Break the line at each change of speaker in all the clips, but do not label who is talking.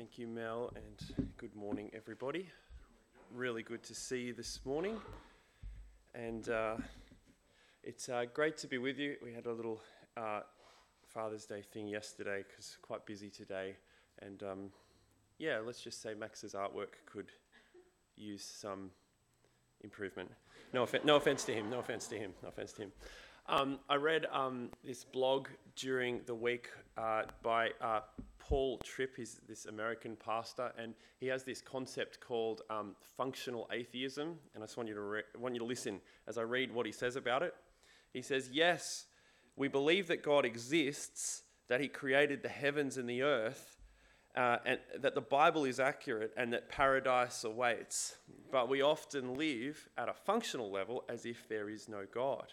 Thank you, Mel, and good morning, everybody. Really good to see you this morning. And uh, it's uh, great to be with you. We had a little uh, Father's Day thing yesterday because quite busy today. And um, yeah, let's just say Max's artwork could use some improvement. No, offen- no offense to him, no offense to him, no offense to him. Um, I read um, this blog during the week uh, by uh, Paul Tripp. He's this American pastor, and he has this concept called um, functional atheism. And I just want you to re- want you to listen as I read what he says about it. He says, "Yes, we believe that God exists, that He created the heavens and the earth." Uh, and that the Bible is accurate and that paradise awaits, but we often live at a functional level as if there is no God.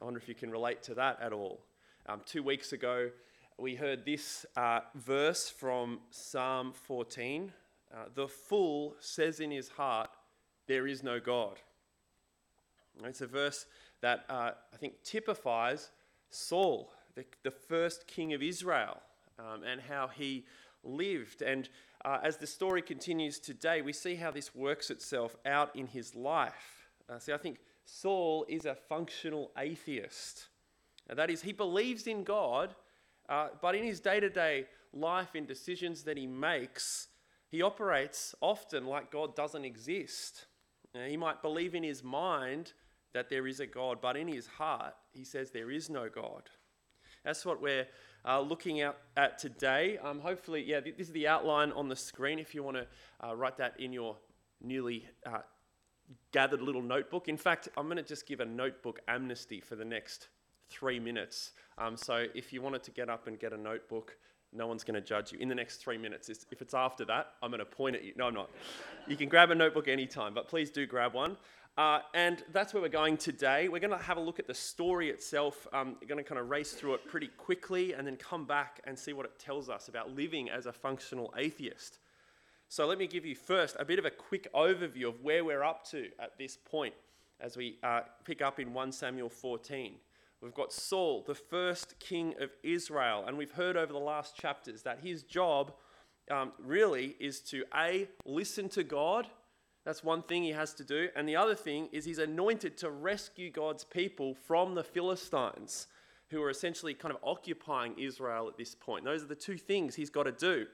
I wonder if you can relate to that at all. Um, two weeks ago, we heard this uh, verse from Psalm 14 uh, The fool says in his heart, There is no God. It's a verse that uh, I think typifies Saul, the, the first king of Israel, um, and how he lived. And uh, as the story continues today, we see how this works itself out in his life. Uh, see, I think Saul is a functional atheist. That is, he believes in God, uh, but in his day to day life, in decisions that he makes, he operates often like God doesn't exist. Now, he might believe in his mind that there is a God, but in his heart, he says there is no God. That's what we're uh, looking at, at today. Um, hopefully, yeah, this is the outline on the screen if you want to uh, write that in your newly uh, gathered little notebook. In fact, I'm going to just give a notebook amnesty for the next three minutes. Um, so if you wanted to get up and get a notebook, no one's going to judge you in the next three minutes. If it's after that, I'm going to point at you. No, I'm not. You can grab a notebook anytime, but please do grab one. Uh, and that's where we're going today. We're going to have a look at the story itself. Um, we're going to kind of race through it pretty quickly and then come back and see what it tells us about living as a functional atheist. So let me give you first a bit of a quick overview of where we're up to at this point as we uh, pick up in 1 Samuel 14. We've got Saul, the first king of Israel, and we've heard over the last chapters that his job um, really is to A, listen to God. That's one thing he has to do. And the other thing is he's anointed to rescue God's people from the Philistines, who are essentially kind of occupying Israel at this point. Those are the two things he's got to do.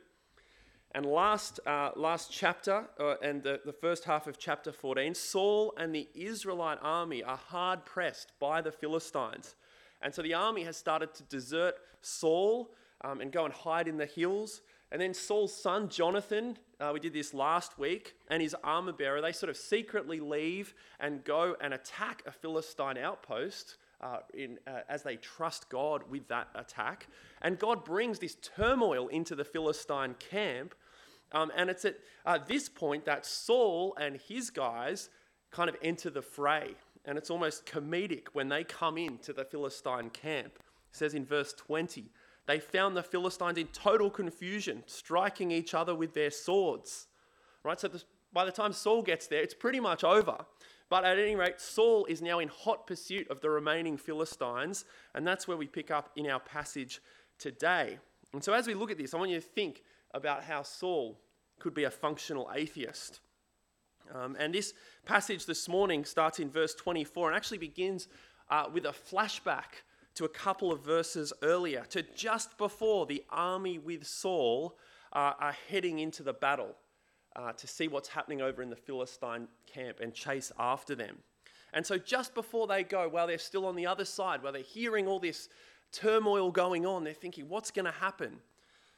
And last, uh, last chapter, uh, and the, the first half of chapter 14, Saul and the Israelite army are hard pressed by the Philistines. And so the army has started to desert Saul um, and go and hide in the hills. And then Saul's son, Jonathan, uh, we did this last week, and his armor bearer, they sort of secretly leave and go and attack a Philistine outpost. Uh, in, uh, as they trust God with that attack. And God brings this turmoil into the Philistine camp um, and it's at uh, this point that Saul and his guys kind of enter the fray. And it's almost comedic when they come into the Philistine camp. It says in verse 20, they found the Philistines in total confusion, striking each other with their swords. Right? So by the time Saul gets there, it's pretty much over. But at any rate, Saul is now in hot pursuit of the remaining Philistines, and that's where we pick up in our passage today. And so as we look at this, I want you to think about how Saul could be a functional atheist. Um, and this passage this morning starts in verse 24 and actually begins uh, with a flashback to a couple of verses earlier, to just before the army with Saul uh, are heading into the battle uh, to see what's happening over in the Philistine camp and chase after them. And so, just before they go, while they're still on the other side, while they're hearing all this turmoil going on, they're thinking, what's going to happen?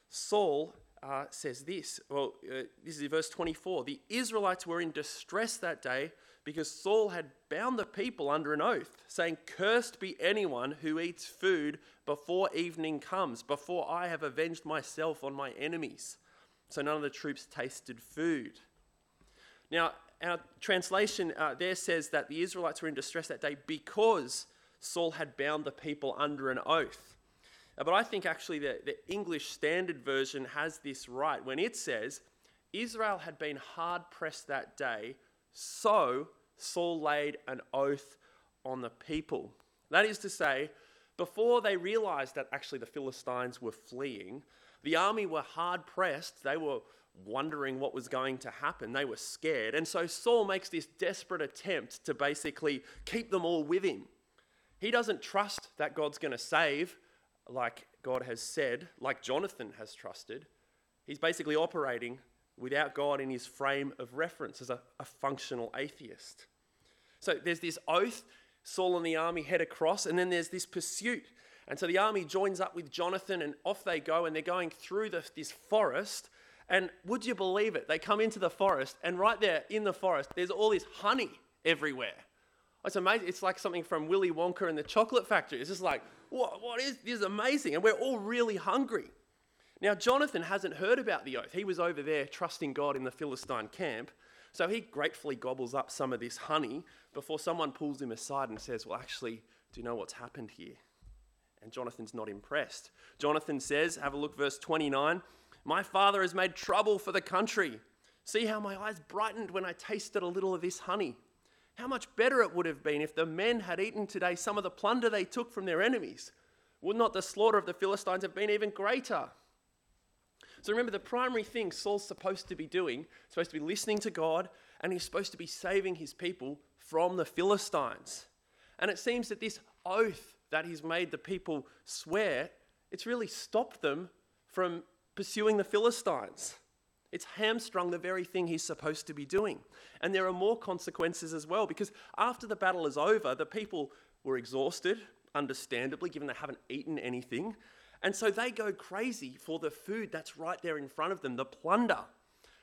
Saul uh, says this. Well, uh, this is verse 24. The Israelites were in distress that day because Saul had bound the people under an oath, saying, Cursed be anyone who eats food before evening comes, before I have avenged myself on my enemies. So none of the troops tasted food. Now, our translation uh, there says that the Israelites were in distress that day because Saul had bound the people under an oath. But I think actually the, the English Standard Version has this right when it says, Israel had been hard pressed that day, so Saul laid an oath on the people. That is to say, before they realized that actually the Philistines were fleeing, The army were hard pressed. They were wondering what was going to happen. They were scared. And so Saul makes this desperate attempt to basically keep them all with him. He doesn't trust that God's going to save, like God has said, like Jonathan has trusted. He's basically operating without God in his frame of reference as a, a functional atheist. So there's this oath. Saul and the army head across, and then there's this pursuit. And so the army joins up with Jonathan, and off they go, and they're going through the, this forest. And would you believe it? They come into the forest, and right there in the forest, there's all this honey everywhere. It's amazing. It's like something from Willy Wonka and the Chocolate Factory. It's just like, what, what is this? Is amazing. And we're all really hungry. Now, Jonathan hasn't heard about the oath. He was over there trusting God in the Philistine camp. So he gratefully gobbles up some of this honey before someone pulls him aside and says, Well, actually, do you know what's happened here? And Jonathan's not impressed. Jonathan says, Have a look, verse 29 My father has made trouble for the country. See how my eyes brightened when I tasted a little of this honey. How much better it would have been if the men had eaten today some of the plunder they took from their enemies. Would not the slaughter of the Philistines have been even greater? So remember, the primary thing Saul's supposed to be doing, supposed to be listening to God, and he's supposed to be saving his people from the Philistines. And it seems that this oath that he's made the people swear, it's really stopped them from pursuing the Philistines. It's hamstrung the very thing he's supposed to be doing. And there are more consequences as well, because after the battle is over, the people were exhausted, understandably, given they haven't eaten anything. And so they go crazy for the food that's right there in front of them, the plunder.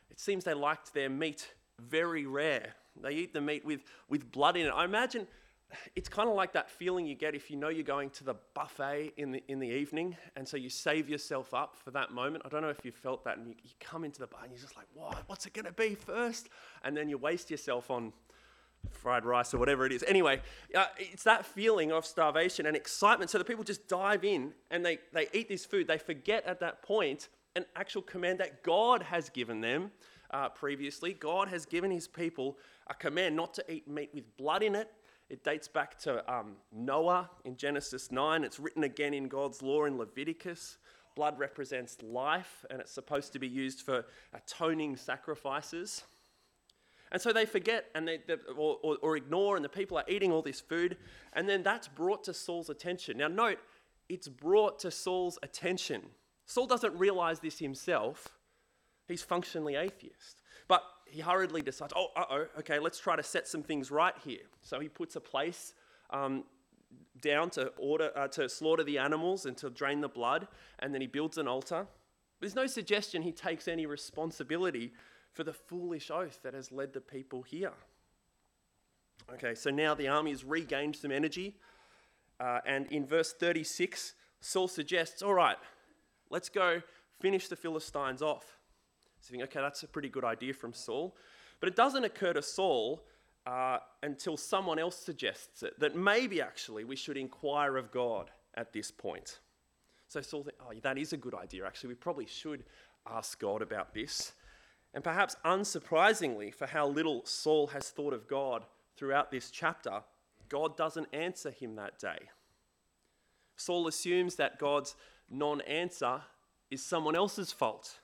It seems they liked their meat very rare. They eat the meat with, with blood in it. I imagine it's kind of like that feeling you get if you know you're going to the buffet in the, in the evening, and so you save yourself up for that moment. I don't know if you felt that, and you, you come into the bar and you're just like, what? What's it going to be first? And then you waste yourself on fried rice or whatever it is. Anyway, uh, it's that feeling of starvation and excitement. So the people just dive in and they, they eat this food. They forget at that point an actual command that God has given them uh, previously. God has given his people a command not to eat meat with blood in it it dates back to um, Noah in Genesis 9. It's written again in God's law in Leviticus. Blood represents life, and it's supposed to be used for atoning sacrifices. And so they forget and they, they or, or, or, ignore, and the people are eating all this food. And then that's brought to Saul's attention. Now, note, it's brought to Saul's attention. Saul doesn't realize this himself, he's functionally atheist. But he hurriedly decides, oh, uh oh, okay, let's try to set some things right here. So he puts a place um, down to, order, uh, to slaughter the animals and to drain the blood, and then he builds an altar. There's no suggestion he takes any responsibility for the foolish oath that has led the people here. Okay, so now the army has regained some energy, uh, and in verse 36, Saul suggests, all right, let's go finish the Philistines off. So you think, okay, that's a pretty good idea from Saul. But it doesn't occur to Saul uh, until someone else suggests it, that maybe actually we should inquire of God at this point. So Saul thinks, oh, that is a good idea. Actually, we probably should ask God about this. And perhaps unsurprisingly, for how little Saul has thought of God throughout this chapter, God doesn't answer him that day. Saul assumes that God's non answer is someone else's fault.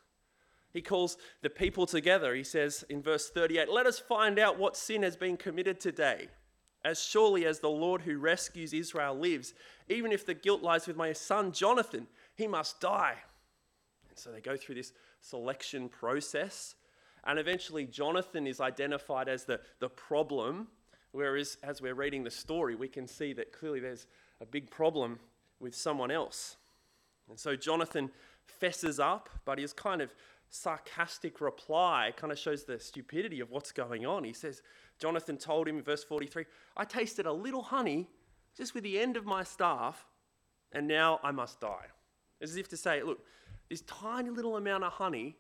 He calls the people together. He says in verse 38 Let us find out what sin has been committed today. As surely as the Lord who rescues Israel lives, even if the guilt lies with my son Jonathan, he must die. And so they go through this selection process. And eventually, Jonathan is identified as the, the problem. Whereas, as we're reading the story, we can see that clearly there's a big problem with someone else. And so Jonathan fesses up, but he's kind of sarcastic reply kind of shows the stupidity of what's going on. He says, Jonathan told him in verse 43, I tasted a little honey just with the end of my staff, and now I must die. As if to say, look, this tiny little amount of honey,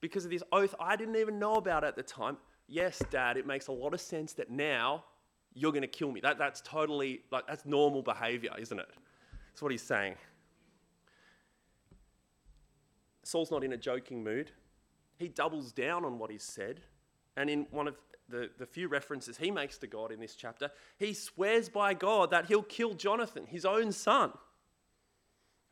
because of this oath I didn't even know about at the time, yes, Dad, it makes a lot of sense that now you're going to kill me. That, that's totally, like, that's normal behavior, isn't it? That's what he's saying. Saul's not in a joking mood. He doubles down on what he's said. And in one of the, the few references he makes to God in this chapter, he swears by God that he'll kill Jonathan, his own son.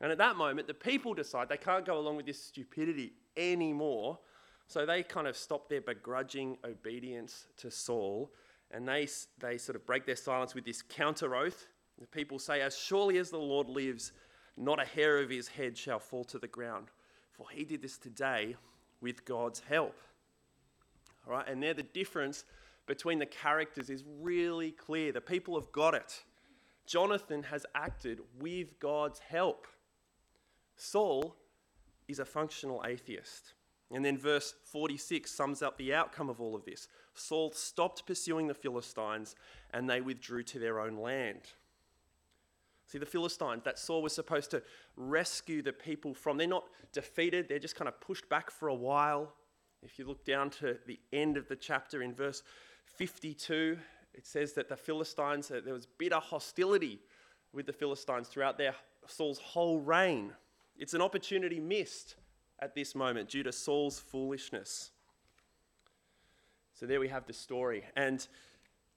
And at that moment, the people decide they can't go along with this stupidity anymore. So they kind of stop their begrudging obedience to Saul and they, they sort of break their silence with this counter oath. The people say, As surely as the Lord lives, not a hair of his head shall fall to the ground. For he did this today with God's help. All right, and there the difference between the characters is really clear. The people have got it. Jonathan has acted with God's help. Saul is a functional atheist. And then verse 46 sums up the outcome of all of this. Saul stopped pursuing the Philistines and they withdrew to their own land. See, the Philistines that Saul was supposed to rescue the people from, they're not defeated, they're just kind of pushed back for a while. If you look down to the end of the chapter in verse 52, it says that the Philistines, that there was bitter hostility with the Philistines throughout their Saul's whole reign. It's an opportunity missed at this moment due to Saul's foolishness. So there we have the story. And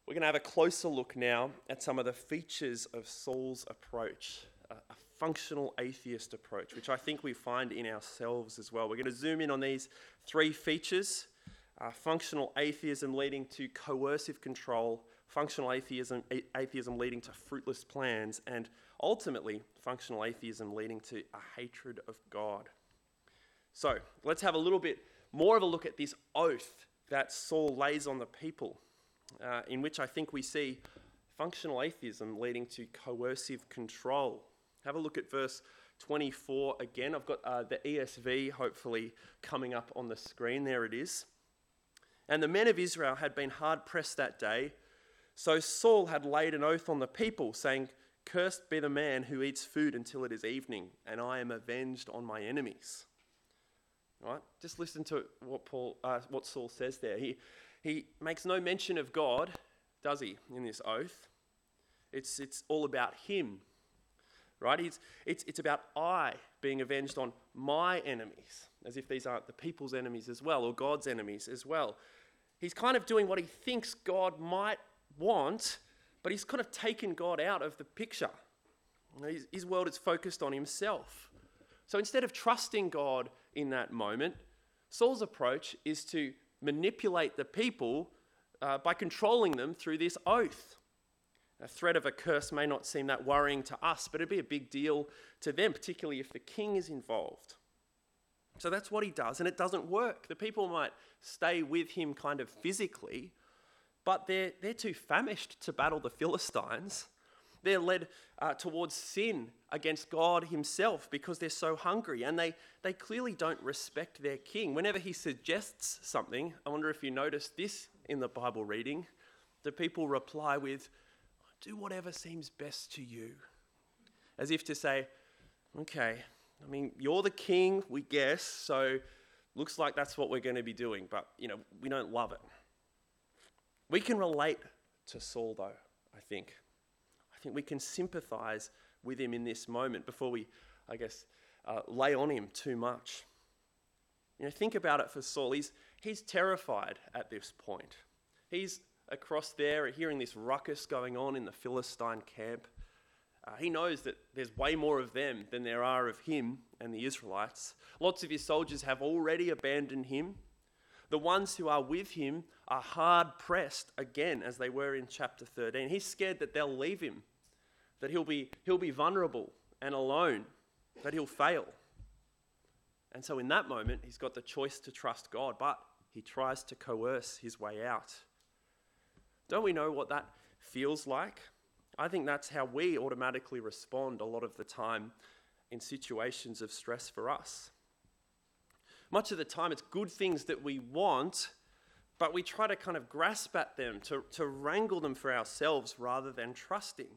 we're going to have a closer look now at some of the features of Saul's approach, a, functional atheist approach, which I think we find in ourselves as well. We're going to zoom in on these three features uh, functional atheism leading to coercive control, functional atheism, a- atheism leading to fruitless plans, and ultimately, functional atheism leading to a hatred of God. So let's have a little bit more of a look at this oath that Saul lays on the people, uh, in which I think we see functional atheism leading to coercive control. Have a look at verse 24 again. I've got uh, the ESV hopefully coming up on the screen. There it is. And the men of Israel had been hard pressed that day. So Saul had laid an oath on the people, saying, Cursed be the man who eats food until it is evening, and I am avenged on my enemies. Right? Just listen to what Paul, uh, what Saul says there. He, he makes no mention of God, does he, in this oath? It's, it's all about him, right? It's, it's, it's about I being avenged on my enemies, as if these aren't the people's enemies as well, or God's enemies as well. He's kind of doing what he thinks God might want, but he's kind of taken God out of the picture. His, his world is focused on himself. So instead of trusting God in that moment, Saul's approach is to manipulate the people uh, by controlling them through this oath. A threat of a curse may not seem that worrying to us, but it'd be a big deal to them, particularly if the king is involved. So that's what he does, and it doesn't work. The people might stay with him kind of physically, but they're, they're too famished to battle the Philistines. They're led uh, towards sin against God Himself because they're so hungry and they, they clearly don't respect their king. Whenever he suggests something, I wonder if you noticed this in the Bible reading, the people reply with, Do whatever seems best to you. As if to say, Okay, I mean, you're the king, we guess, so looks like that's what we're going to be doing, but, you know, we don't love it. We can relate to Saul, though, I think. I think we can sympathize with him in this moment before we, I guess, uh, lay on him too much. You know, think about it for Saul. He's, he's terrified at this point. He's across there hearing this ruckus going on in the Philistine camp. Uh, he knows that there's way more of them than there are of him and the Israelites. Lots of his soldiers have already abandoned him. The ones who are with him are hard pressed again, as they were in chapter 13. He's scared that they'll leave him, that he'll be, he'll be vulnerable and alone, that he'll fail. And so, in that moment, he's got the choice to trust God, but he tries to coerce his way out. Don't we know what that feels like? I think that's how we automatically respond a lot of the time in situations of stress for us. Much of the time, it's good things that we want, but we try to kind of grasp at them, to, to wrangle them for ourselves rather than trusting.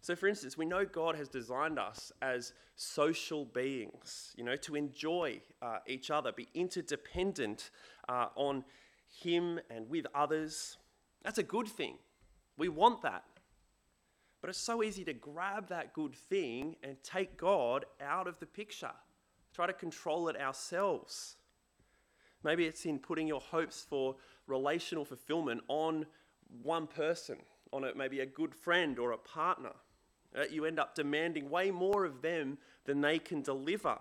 So, for instance, we know God has designed us as social beings, you know, to enjoy uh, each other, be interdependent uh, on Him and with others. That's a good thing. We want that. But it's so easy to grab that good thing and take God out of the picture try to control it ourselves. Maybe it's in putting your hopes for relational fulfillment on one person, on a, maybe a good friend or a partner. Uh, you end up demanding way more of them than they can deliver.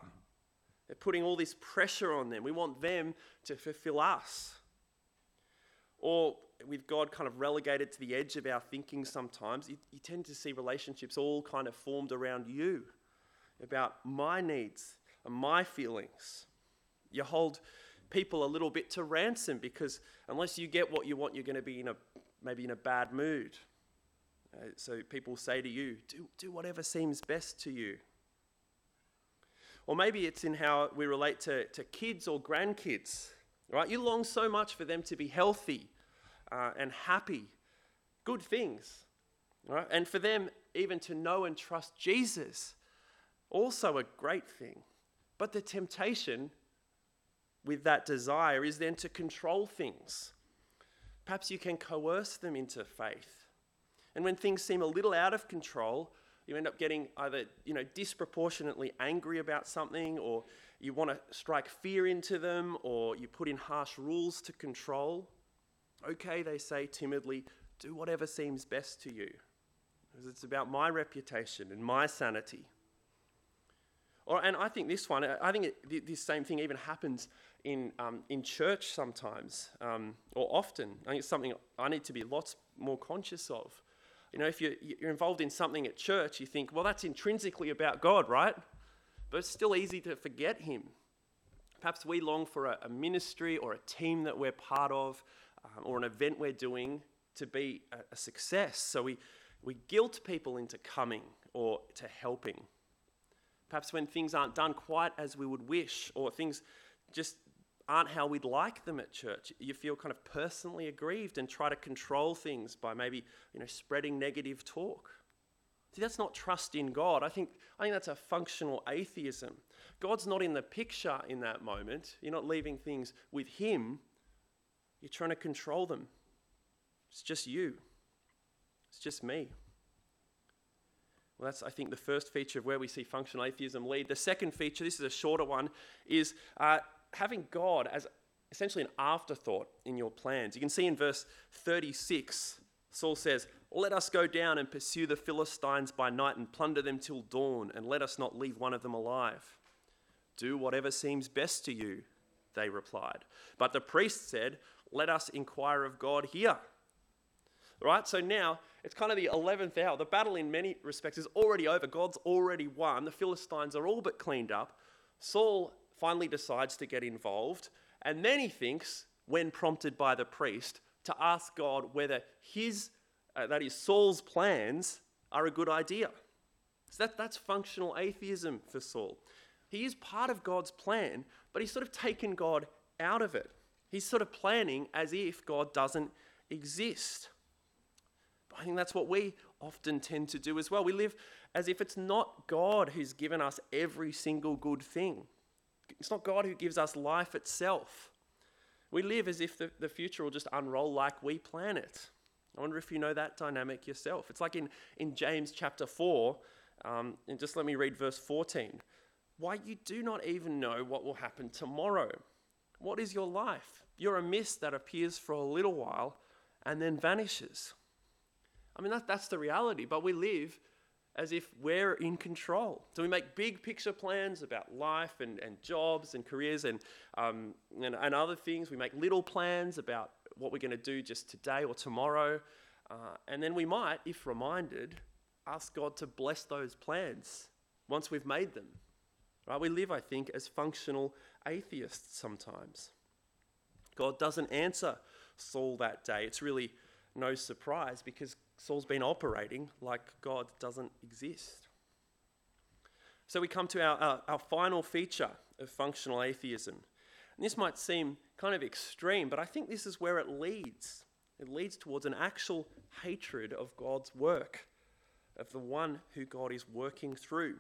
They're putting all this pressure on them. We want them to fulfill us. Or with God kind of relegated to the edge of our thinking sometimes, you, you tend to see relationships all kind of formed around you, about my needs and my feelings. You hold people a little bit to ransom because unless you get what you want, you're going to be in a maybe in a bad mood. Uh, so people say to you, do, do whatever seems best to you. Or maybe it's in how we relate to, to kids or grandkids, right? You long so much for them to be healthy uh, and happy, good things, right? And for them even to know and trust Jesus, also a great thing. But the temptation with that desire is then to control things. Perhaps you can coerce them into faith. And when things seem a little out of control, you end up getting either you know disproportionately angry about something or you want to strike fear into them or you put in harsh rules to control okay they say timidly do whatever seems best to you because it's about my reputation and my sanity or, and I think this one, I think it, this same thing even happens in, um, in church sometimes, um, or often. I think it's something I need to be lots more conscious of. You know, if you're, you're involved in something at church, you think, well, that's intrinsically about God, right? But it's still easy to forget Him. Perhaps we long for a, a ministry or a team that we're part of, um, or an event we're doing to be a, a success. So we, we guilt people into coming or to helping. Perhaps when things aren't done quite as we would wish, or things just aren't how we'd like them at church. You feel kind of personally aggrieved and try to control things by maybe you know spreading negative talk. See, that's not trust in God. I think, I think that's a functional atheism. God's not in the picture in that moment. You're not leaving things with Him. You're trying to control them. It's just you. It's just me. Well, that's, I think, the first feature of where we see functional atheism lead. The second feature, this is a shorter one, is uh, having God as essentially an afterthought in your plans. You can see in verse 36, Saul says, Let us go down and pursue the Philistines by night and plunder them till dawn, and let us not leave one of them alive. Do whatever seems best to you, they replied. But the priest said, Let us inquire of God here. Right? So now it's kind of the 11th hour. The battle, in many respects, is already over. God's already won. The Philistines are all but cleaned up. Saul finally decides to get involved, and then he thinks, when prompted by the priest, to ask God whether his, uh, that is, Saul's plans are a good idea. So that, that's functional atheism for Saul. He is part of God's plan, but he's sort of taken God out of it. He's sort of planning as if God doesn't exist. I think that's what we often tend to do as well. We live as if it's not God who's given us every single good thing. It's not God who gives us life itself. We live as if the, the future will just unroll like we plan it. I wonder if you know that dynamic yourself. It's like in, in James chapter 4, um, and just let me read verse 14. Why, you do not even know what will happen tomorrow. What is your life? You're a mist that appears for a little while and then vanishes. I mean, that, that's the reality, but we live as if we're in control. So we make big picture plans about life and, and jobs and careers and, um, and, and, other things. We make little plans about what we're going to do just today or tomorrow. Uh, and then we might, if reminded, ask God to bless those plans once we've made them. Right? We live, I think, as functional atheists sometimes. God doesn't answer Saul that day. It's really no surprise because Saul's been operating like God doesn't exist. So we come to our, our, our, final feature of functional atheism. And this might seem kind of extreme, but I think this is where it leads. It leads towards an actual hatred of God's work, of the one who God is working through.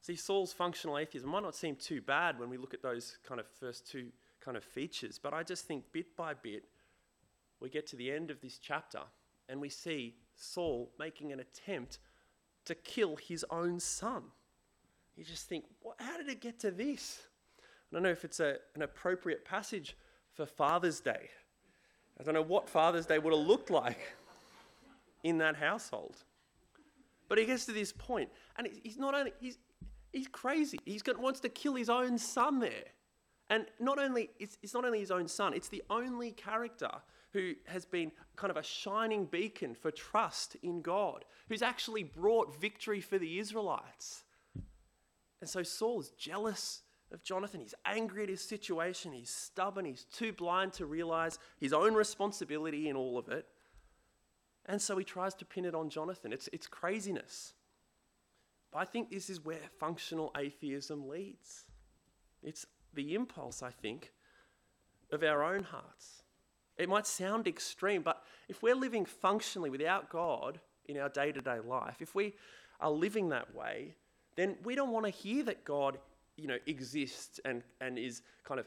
See, Saul's functional atheism might not seem too bad when we look at those kind of first two kind of features, but I just think bit by bit, we get to the end of this chapter and we see Saul making an attempt to kill his own son. You just think, how did it get to this? I don't know if it's a, an appropriate passage for Father's Day. I don't know what Father's Day would have looked like in that household. But he gets to this point, and he's not only he's he's crazy. He's wants to kill his own son there, and not only it's, it's not only his own son. It's the only character who has been kind of a shining beacon for trust in God, who's actually brought victory for the Israelites. And so Saul is jealous of Jonathan. He's angry at his situation. He's stubborn. He's too blind to realize his own responsibility in all of it. And so he tries to pin it on Jonathan. It's, it's craziness. But I think this is where functional atheism leads. It's the impulse, I think, of our own hearts. It might sound extreme, but if we're living functionally without God in our day to day life, if we are living that way, then we don't want to hear that God you know, exists and, and is kind of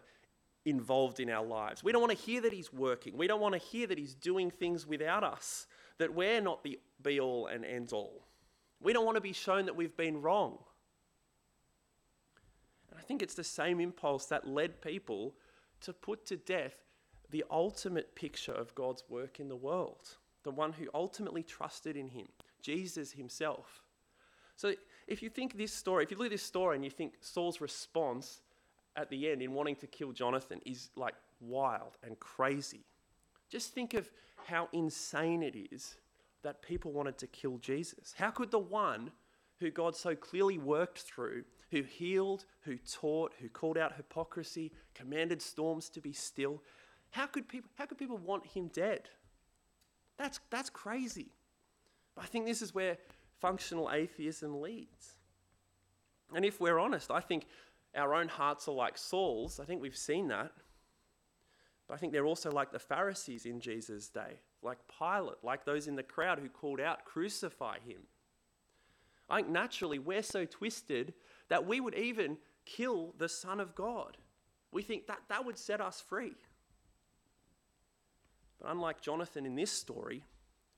involved in our lives. We don't want to hear that He's working. We don't want to hear that He's doing things without us, that we're not the be all and end all. We don't want to be shown that we've been wrong. And I think it's the same impulse that led people to put to death the ultimate picture of God's work in the world, the one who ultimately trusted in Him, Jesus Himself. So if you think this story, if you look at this story and you think Saul's response at the end in wanting to kill Jonathan is like wild and crazy, just think of how insane it is that people wanted to kill Jesus. How could the one who God so clearly worked through, who healed, who taught, who called out hypocrisy, commanded storms to be still, how could people, how could people want him dead? That's, that's crazy. But I think this is where functional atheism leads. And if we're honest, I think our own hearts are like Saul's. I think we've seen that. But I think they're also like the Pharisees in Jesus' day, like Pilate, like those in the crowd who called out, Crucify him. I think naturally we're so twisted that we would even kill the Son of God. We think that that would set us free. But unlike Jonathan in this story,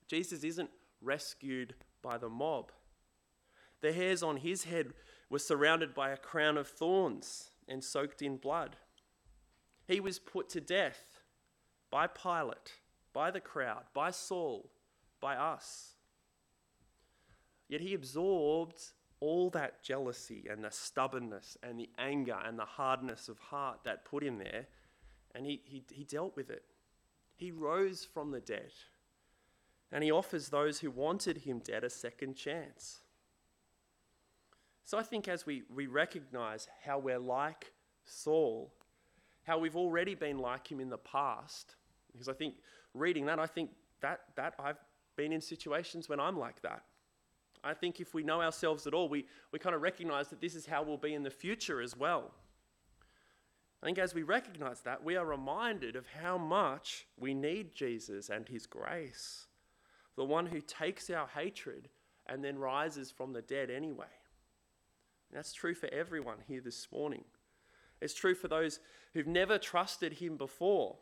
Jesus isn't rescued by the mob. The hairs on his head were surrounded by a crown of thorns and soaked in blood. He was put to death by Pilate, by the crowd, by Saul, by us. Yet he absorbed all that jealousy and the stubbornness and the anger and the hardness of heart that put him there, and he, he, he dealt with it. He rose from the dead and he offers those who wanted him dead a second chance. So I think as we, we recognize how we're like Saul, how we've already been like him in the past, because I think reading that, I think that, that I've been in situations when I'm like that. I think if we know ourselves at all, we, we kind of recognize that this is how we'll be in the future as well. I think as we recognize that, we are reminded of how much we need Jesus and his grace the one who takes our hatred and then rises from the dead anyway. And that's true for everyone here this morning. It's true for those who've never trusted him before.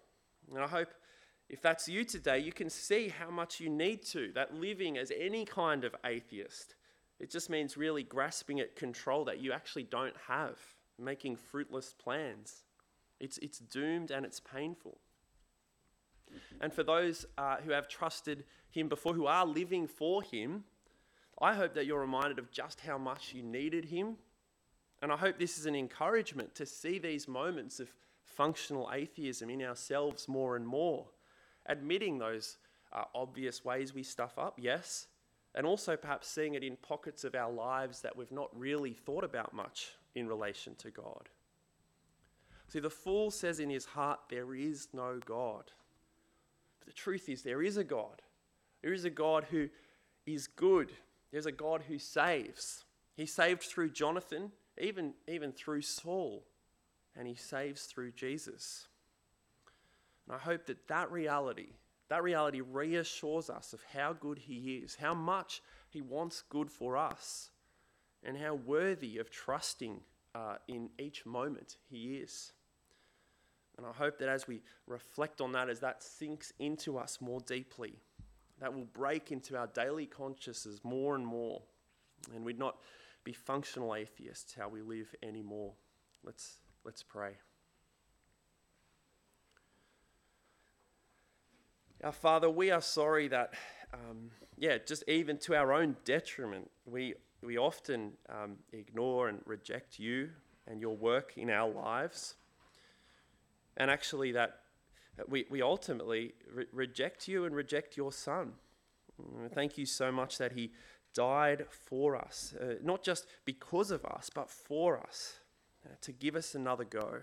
And I hope if that's you today, you can see how much you need to. That living as any kind of atheist, it just means really grasping at control that you actually don't have, making fruitless plans. It's, it's doomed and it's painful. And for those uh, who have trusted Him before, who are living for Him, I hope that you're reminded of just how much you needed Him. And I hope this is an encouragement to see these moments of functional atheism in ourselves more and more, admitting those uh, obvious ways we stuff up, yes, and also perhaps seeing it in pockets of our lives that we've not really thought about much in relation to God. See, the fool says in his heart, There is no God. But the truth is, there is a God. There is a God who is good. There's a God who saves. He saved through Jonathan, even, even through Saul, and he saves through Jesus. And I hope that that reality, that reality reassures us of how good he is, how much he wants good for us, and how worthy of trusting uh, in each moment he is. And I hope that as we reflect on that, as that sinks into us more deeply, that will break into our daily consciousness more and more. And we'd not be functional atheists how we live anymore. Let's, let's pray. Our Father, we are sorry that um, yeah, just even to our own detriment, we, we often um, ignore and reject you and your work in our lives. And actually, that we, we ultimately re- reject you and reject your son. Mm, thank you so much that he died for us, uh, not just because of us, but for us, uh, to give us another go.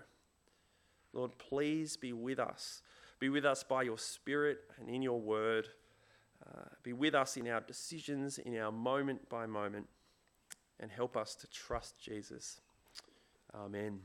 Lord, please be with us. Be with us by your Spirit and in your word. Uh, be with us in our decisions, in our moment by moment, and help us to trust Jesus. Amen.